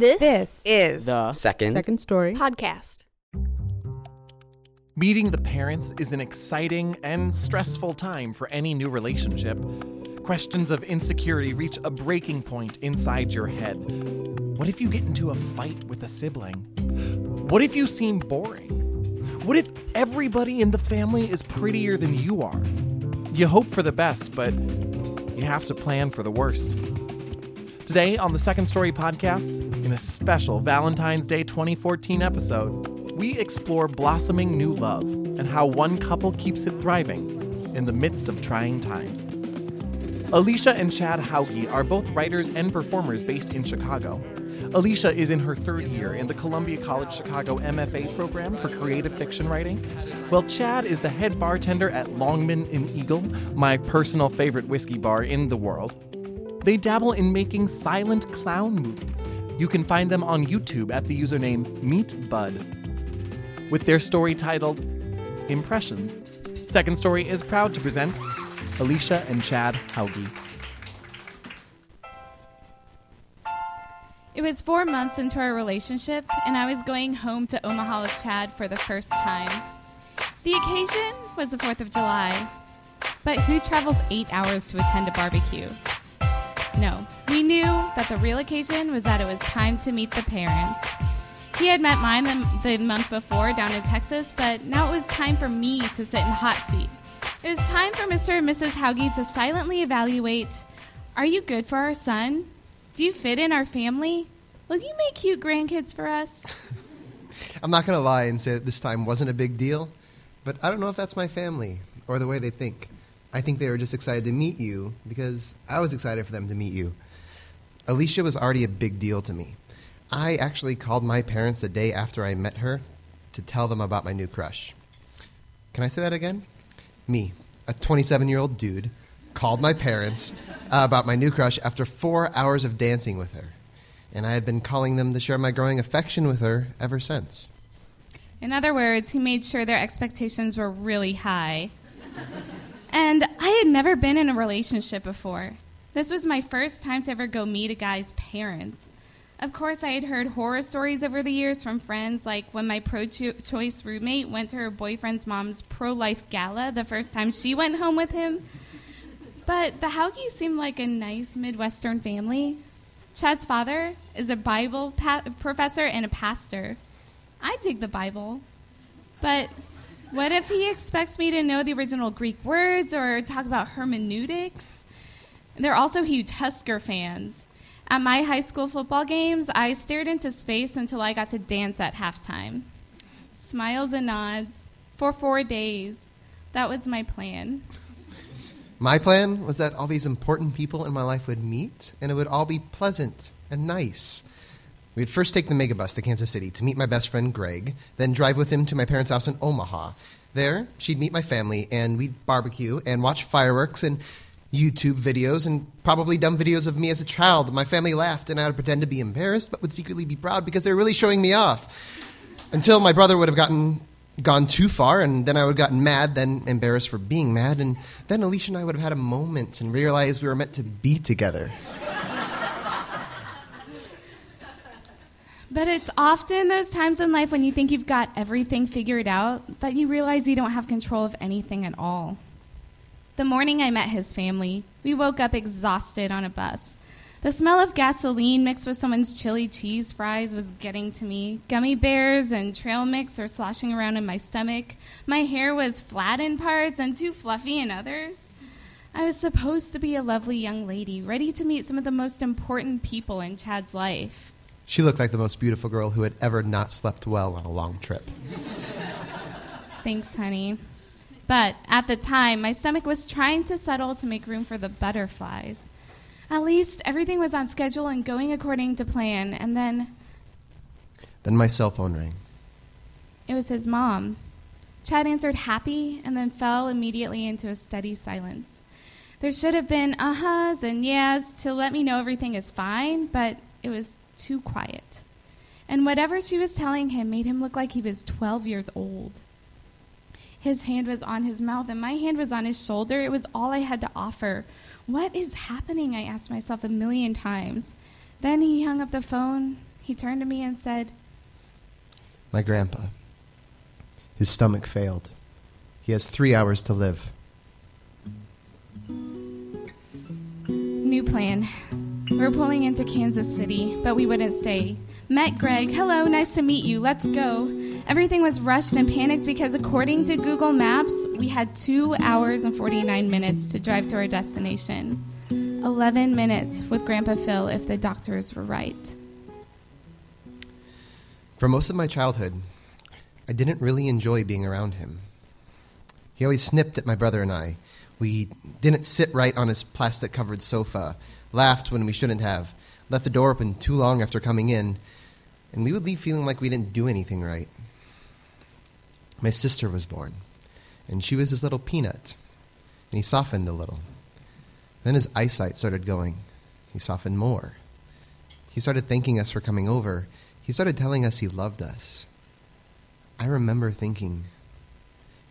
This, This is The Second. second story. podcast. Meeting the parents is an exciting and stressful time for any new relationship. Questions of insecurity reach a breaking point inside your head. What if you get into a fight with a sibling? What if you seem boring? What if everybody in the family is prettier than you are? You hope for the best, but you have to plan for the worst. Today on the Second Story podcast, in a special Valentine's Day 2014 episode, we explore blossoming new love and how one couple keeps it thriving in the midst of trying times. Alicia and Chad Hauge are both writers and performers based in Chicago. Alicia is in her third year in the Columbia College Chicago MFA program for creative fiction writing, while Chad is the head bartender at Longman and Eagle, my personal favorite whiskey bar in the world. They dabble in making silent clown movies. You can find them on YouTube at the username Meet Bud. With their story titled Impressions, Second Story is proud to present Alicia and Chad Hauge. It was four months into our relationship, and I was going home to Omaha with Chad for the first time. The occasion was the 4th of July. But who travels eight hours to attend a barbecue? No, we knew that the real occasion was that it was time to meet the parents. He had met mine the, the month before down in Texas, but now it was time for me to sit in hot seat. It was time for Mr. and Mrs. Hauge to silently evaluate Are you good for our son? Do you fit in our family? Will you make cute grandkids for us? I'm not going to lie and say that this time wasn't a big deal, but I don't know if that's my family or the way they think. I think they were just excited to meet you because I was excited for them to meet you. Alicia was already a big deal to me. I actually called my parents the day after I met her to tell them about my new crush. Can I say that again? Me, a 27 year old dude, called my parents about my new crush after four hours of dancing with her. And I had been calling them to share my growing affection with her ever since. In other words, he made sure their expectations were really high. And I had never been in a relationship before. This was my first time to ever go meet a guy's parents. Of course, I had heard horror stories over the years from friends, like when my pro choice roommate went to her boyfriend's mom's pro life gala the first time she went home with him. But the Hauges seemed like a nice Midwestern family. Chad's father is a Bible professor and a pastor. I dig the Bible. But what if he expects me to know the original Greek words or talk about hermeneutics? They're also huge Husker fans. At my high school football games, I stared into space until I got to dance at halftime. Smiles and nods for four days. That was my plan. My plan was that all these important people in my life would meet, and it would all be pleasant and nice. We'd first take the megabus to Kansas City to meet my best friend Greg, then drive with him to my parents' house in Omaha. There, she'd meet my family, and we'd barbecue and watch fireworks and YouTube videos and probably dumb videos of me as a child. My family laughed, and I would pretend to be embarrassed, but would secretly be proud because they were really showing me off. Until my brother would have gotten gone too far, and then I would have gotten mad, then embarrassed for being mad, and then Alicia and I would have had a moment and realized we were meant to be together. But it's often those times in life when you think you've got everything figured out that you realize you don't have control of anything at all. The morning I met his family, we woke up exhausted on a bus. The smell of gasoline mixed with someone's chili cheese fries was getting to me. Gummy bears and trail mix were sloshing around in my stomach. My hair was flat in parts and too fluffy in others. I was supposed to be a lovely young lady, ready to meet some of the most important people in Chad's life. She looked like the most beautiful girl who had ever not slept well on a long trip. Thanks, honey. But at the time, my stomach was trying to settle to make room for the butterflies. At least everything was on schedule and going according to plan, and then Then my cell phone rang. it was his mom. Chad answered happy and then fell immediately into a steady silence. There should have been uh huhs and yes to let me know everything is fine, but it was too quiet. And whatever she was telling him made him look like he was 12 years old. His hand was on his mouth and my hand was on his shoulder. It was all I had to offer. What is happening? I asked myself a million times. Then he hung up the phone. He turned to me and said, My grandpa. His stomach failed. He has three hours to live. New plan. We're pulling into Kansas City, but we wouldn't stay. Met Greg. Hello, nice to meet you. Let's go. Everything was rushed and panicked because, according to Google Maps, we had two hours and 49 minutes to drive to our destination. 11 minutes with Grandpa Phil if the doctors were right. For most of my childhood, I didn't really enjoy being around him. He always snipped at my brother and I. We didn't sit right on his plastic covered sofa, laughed when we shouldn't have, left the door open too long after coming in, and we would leave feeling like we didn't do anything right. My sister was born, and she was his little peanut, and he softened a little. Then his eyesight started going. He softened more. He started thanking us for coming over. He started telling us he loved us. I remember thinking,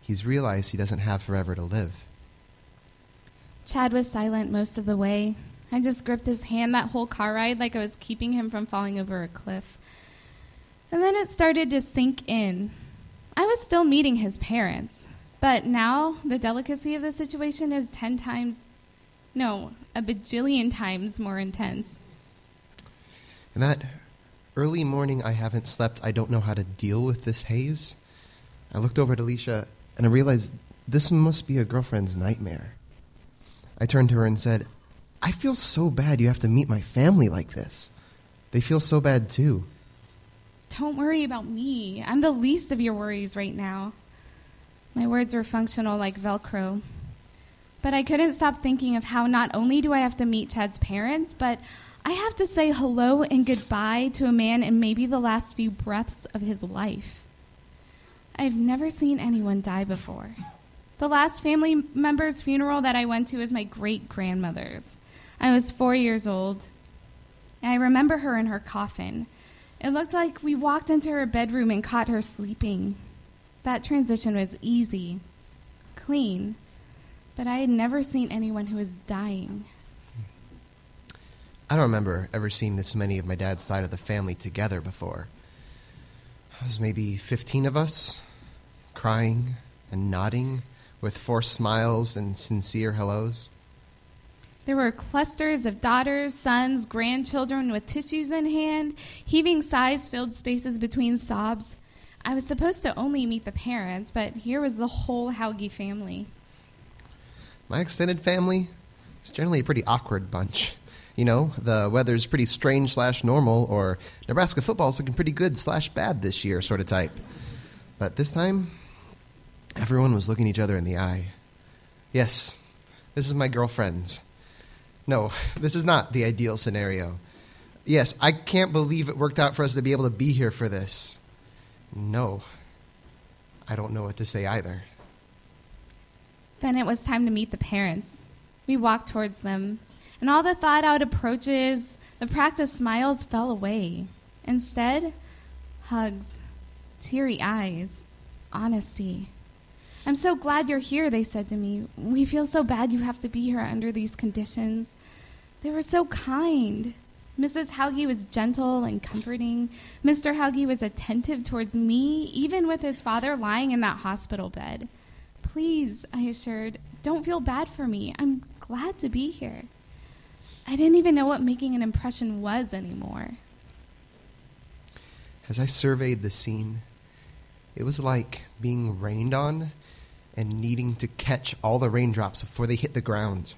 he's realized he doesn't have forever to live. Chad was silent most of the way. I just gripped his hand that whole car ride like I was keeping him from falling over a cliff. And then it started to sink in. I was still meeting his parents, but now the delicacy of the situation is 10 times, no, a bajillion times more intense. And that early morning I haven't slept, I don't know how to deal with this haze. I looked over at Alicia and I realized this must be a girlfriend's nightmare. I turned to her and said, I feel so bad you have to meet my family like this. They feel so bad too. Don't worry about me. I'm the least of your worries right now. My words were functional like Velcro. But I couldn't stop thinking of how not only do I have to meet Chad's parents, but I have to say hello and goodbye to a man in maybe the last few breaths of his life. I've never seen anyone die before. The last family member's funeral that I went to was my great grandmother's. I was four years old, and I remember her in her coffin. It looked like we walked into her bedroom and caught her sleeping. That transition was easy, clean, but I had never seen anyone who was dying. I don't remember ever seeing this many of my dad's side of the family together before. It was maybe 15 of us, crying and nodding with forced smiles and sincere hellos. There were clusters of daughters, sons, grandchildren with tissues in hand, heaving sighs filled spaces between sobs. I was supposed to only meet the parents, but here was the whole Hauge family. My extended family is generally a pretty awkward bunch. You know, the weather's pretty strange slash normal, or Nebraska football's looking pretty good slash bad this year sort of type. But this time, everyone was looking each other in the eye. Yes, this is my girlfriend. No, this is not the ideal scenario. Yes, I can't believe it worked out for us to be able to be here for this. No, I don't know what to say either. Then it was time to meet the parents. We walked towards them, and all the thought out approaches, the practiced smiles fell away. Instead, hugs, teary eyes, honesty. I'm so glad you're here, they said to me. We feel so bad you have to be here under these conditions. They were so kind. Mrs. Hauge was gentle and comforting. Mr. Hauge was attentive towards me, even with his father lying in that hospital bed. Please, I assured, don't feel bad for me. I'm glad to be here. I didn't even know what making an impression was anymore. As I surveyed the scene, it was like being rained on and needing to catch all the raindrops before they hit the ground.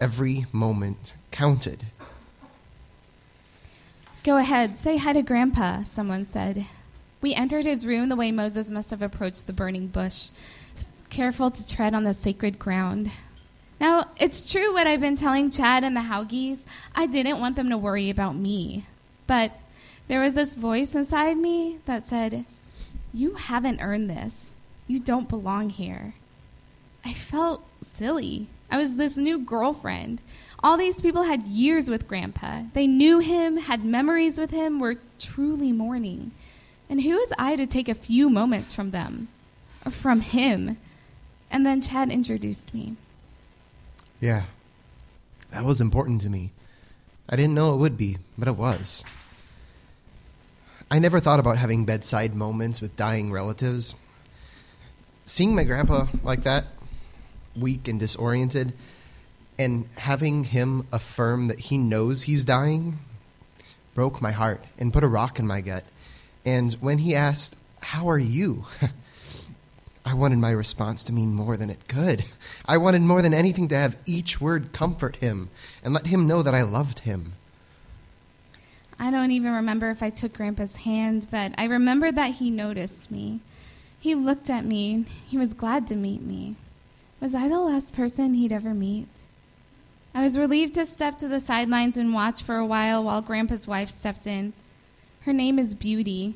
Every moment counted. Go ahead, say hi to Grandpa, someone said. We entered his room the way Moses must have approached the burning bush, careful to tread on the sacred ground. Now, it's true what I've been telling Chad and the Hauges. I didn't want them to worry about me. But there was this voice inside me that said, You haven't earned this. You don't belong here. I felt silly. I was this new girlfriend. All these people had years with Grandpa. They knew him, had memories with him, were truly mourning. And who was I to take a few moments from them? Or from him? And then Chad introduced me. Yeah, that was important to me. I didn't know it would be, but it was. I never thought about having bedside moments with dying relatives. Seeing my grandpa like that, weak and disoriented, and having him affirm that he knows he's dying broke my heart and put a rock in my gut. And when he asked, How are you? I wanted my response to mean more than it could. I wanted more than anything to have each word comfort him and let him know that I loved him. I don't even remember if I took Grandpa's hand, but I remember that he noticed me. He looked at me. He was glad to meet me. Was I the last person he'd ever meet? I was relieved to step to the sidelines and watch for a while while Grandpa's wife stepped in. Her name is Beauty.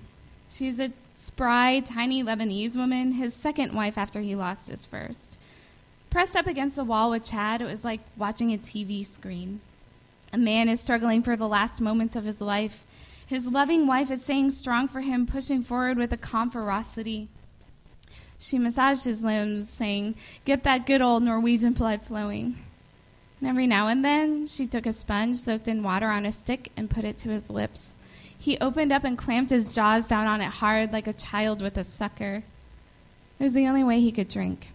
She's a spry, tiny Lebanese woman, his second wife after he lost his first. Pressed up against the wall with Chad, it was like watching a TV screen. A man is struggling for the last moments of his life. His loving wife is staying strong for him, pushing forward with a calm ferocity. She massaged his limbs, saying, Get that good old Norwegian blood flowing. And every now and then, she took a sponge soaked in water on a stick and put it to his lips. He opened up and clamped his jaws down on it hard like a child with a sucker. It was the only way he could drink.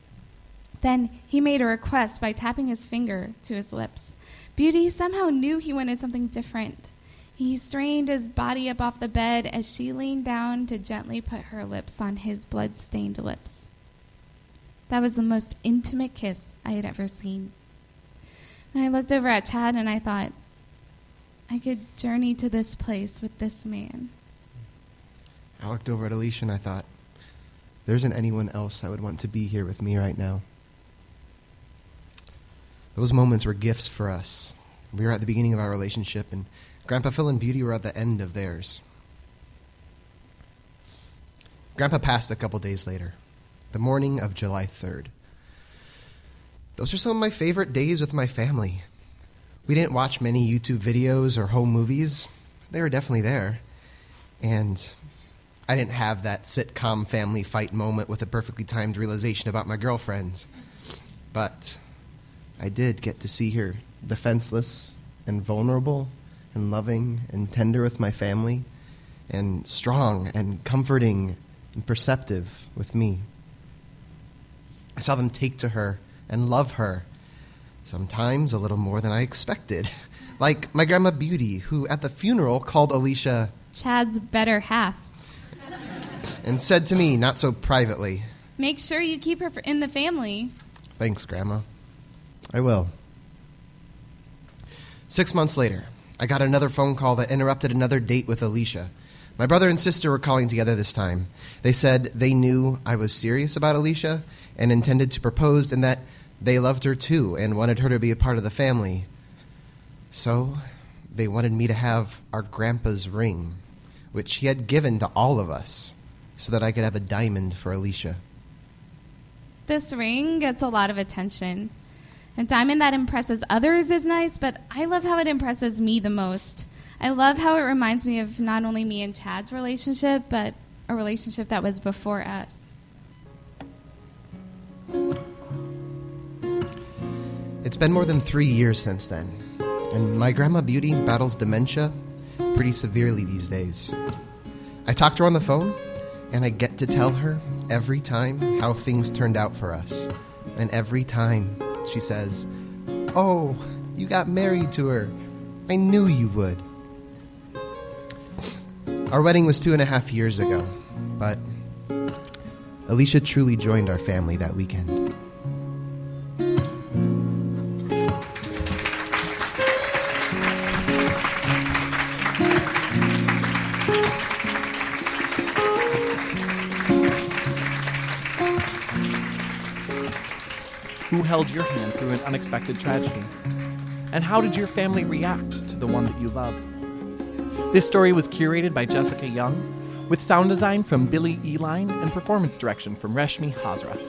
Then he made a request by tapping his finger to his lips. Beauty somehow knew he wanted something different. He strained his body up off the bed as she leaned down to gently put her lips on his blood stained lips. That was the most intimate kiss I had ever seen. And I looked over at Chad and I thought, I could journey to this place with this man. I looked over at Alicia and I thought, there isn't anyone else that would want to be here with me right now. Those moments were gifts for us. We were at the beginning of our relationship, and Grandpa Phil and Beauty were at the end of theirs. Grandpa passed a couple days later, the morning of July 3rd. Those are some of my favorite days with my family. We didn't watch many YouTube videos or home movies. They were definitely there. And I didn't have that sitcom family fight moment with a perfectly timed realization about my girlfriend. But I did get to see her defenseless and vulnerable and loving and tender with my family and strong and comforting and perceptive with me. I saw them take to her and love her, sometimes a little more than I expected. like my grandma Beauty, who at the funeral called Alicia Chad's better half. and said to me, not so privately, Make sure you keep her in the family. Thanks, Grandma. I will. Six months later, I got another phone call that interrupted another date with Alicia. My brother and sister were calling together this time. They said they knew I was serious about Alicia and intended to propose, and that they loved her too and wanted her to be a part of the family. So they wanted me to have our grandpa's ring, which he had given to all of us, so that I could have a diamond for Alicia. This ring gets a lot of attention. A diamond that impresses others is nice, but I love how it impresses me the most. I love how it reminds me of not only me and Chad's relationship, but a relationship that was before us. It's been more than three years since then, and my grandma Beauty battles dementia pretty severely these days. I talk to her on the phone, and I get to tell her every time how things turned out for us. And every time she says, Oh, you got married to her. I knew you would. Our wedding was two and a half years ago, but Alicia truly joined our family that weekend. Held your hand through an unexpected tragedy? And how did your family react to the one that you love? This story was curated by Jessica Young, with sound design from Billy Eline and performance direction from Reshmi Hazra.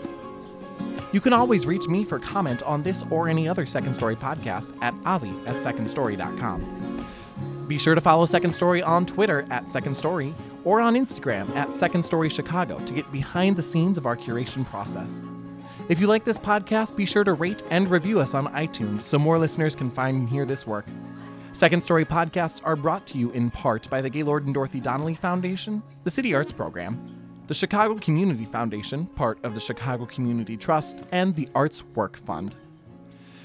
You can always reach me for comment on this or any other Second Story podcast at ozzy at secondstory.com. Be sure to follow Second Story on Twitter at Second Story or on Instagram at Second Story Chicago to get behind the scenes of our curation process. If you like this podcast, be sure to rate and review us on iTunes so more listeners can find and hear this work. Second Story podcasts are brought to you in part by the Gaylord and Dorothy Donnelly Foundation, the City Arts Program, the Chicago Community Foundation, part of the Chicago Community Trust, and the Arts Work Fund.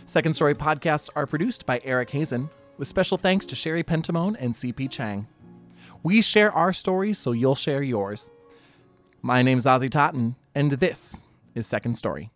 Second Story podcasts are produced by Eric Hazen, with special thanks to Sherry Pentamone and CP Chang. We share our stories so you'll share yours. My name's Ozzy Totten, and this is Second Story.